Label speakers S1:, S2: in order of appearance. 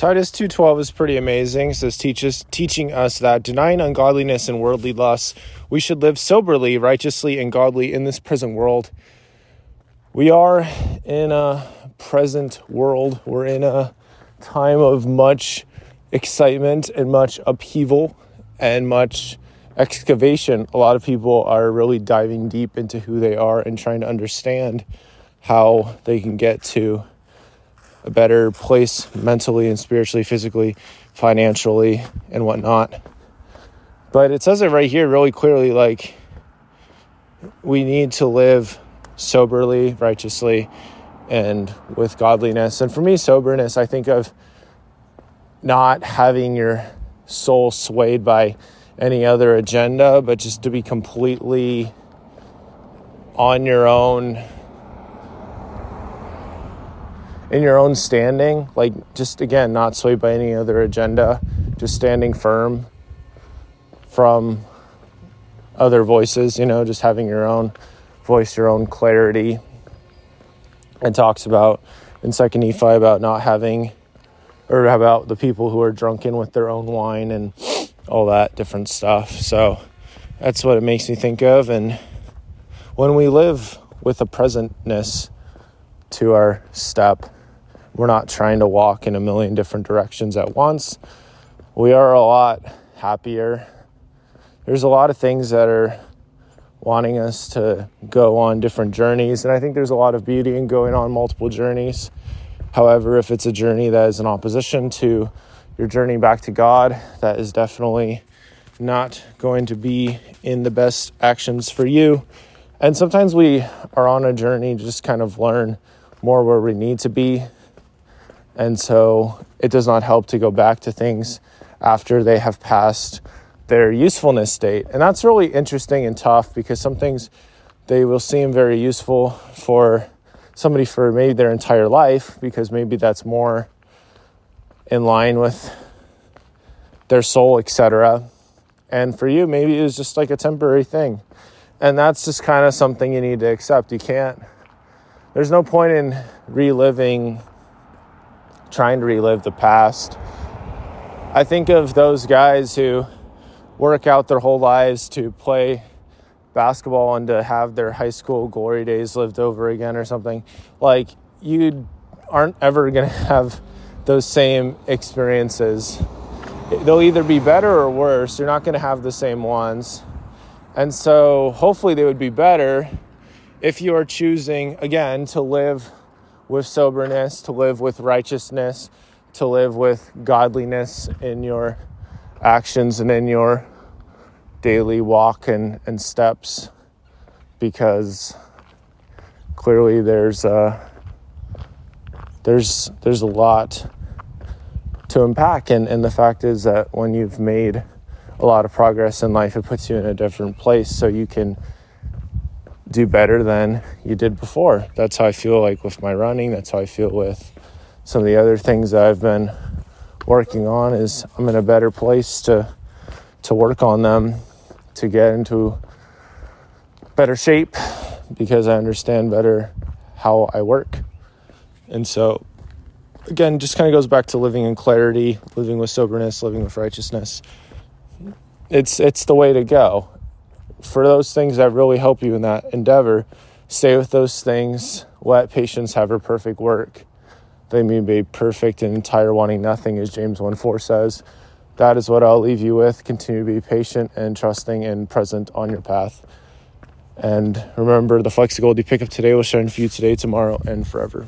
S1: Titus 2:12 is pretty amazing. It says teaches teaching us that denying ungodliness and worldly lusts, we should live soberly, righteously and godly in this present world. We are in a present world. We're in a time of much excitement and much upheaval and much excavation. A lot of people are really diving deep into who they are and trying to understand how they can get to a better place mentally and spiritually, physically, financially, and whatnot. But it says it right here really clearly like we need to live soberly, righteously, and with godliness. And for me, soberness, I think of not having your soul swayed by any other agenda, but just to be completely on your own in your own standing, like just again, not swayed by any other agenda, just standing firm from other voices, you know, just having your own voice, your own clarity. And talks about in Second Nephi about not having, or about the people who are drunken with their own wine and all that different stuff. So that's what it makes me think of. And when we live with a presentness to our step, we're not trying to walk in a million different directions at once. We are a lot happier. There's a lot of things that are wanting us to go on different journeys, and I think there's a lot of beauty in going on multiple journeys. However, if it's a journey that is in opposition to your journey back to God, that is definitely not going to be in the best actions for you. And sometimes we are on a journey to just kind of learn more where we need to be and so it does not help to go back to things after they have passed their usefulness state. And that's really interesting and tough because some things they will seem very useful for somebody for maybe their entire life because maybe that's more in line with their soul, etc. And for you, maybe it was just like a temporary thing. And that's just kind of something you need to accept. You can't, there's no point in reliving trying to relive the past. I think of those guys who work out their whole lives to play basketball and to have their high school glory days lived over again or something. Like, you aren't ever going to have those same experiences. They'll either be better or worse. You're not going to have the same ones. And so, hopefully, they would be better if you are choosing, again, to live with soberness, to live with righteousness, to live with godliness in your actions and in your daily walk and, and steps because clearly there's a, there's there's a lot to unpack. And, and the fact is that when you've made a lot of progress in life it puts you in a different place. So you can do better than you did before. That's how I feel like with my running. That's how I feel with some of the other things that I've been working on is I'm in a better place to to work on them to get into better shape because I understand better how I work. And so again, just kind of goes back to living in clarity, living with soberness, living with righteousness. It's it's the way to go for those things that really help you in that endeavor, stay with those things. Let patience have her perfect work. They may be perfect and entire, wanting nothing, as James 1 4 says. That is what I'll leave you with. Continue to be patient and trusting and present on your path. And remember, the Flexigold you pick up today will shine for you today, tomorrow, and forever.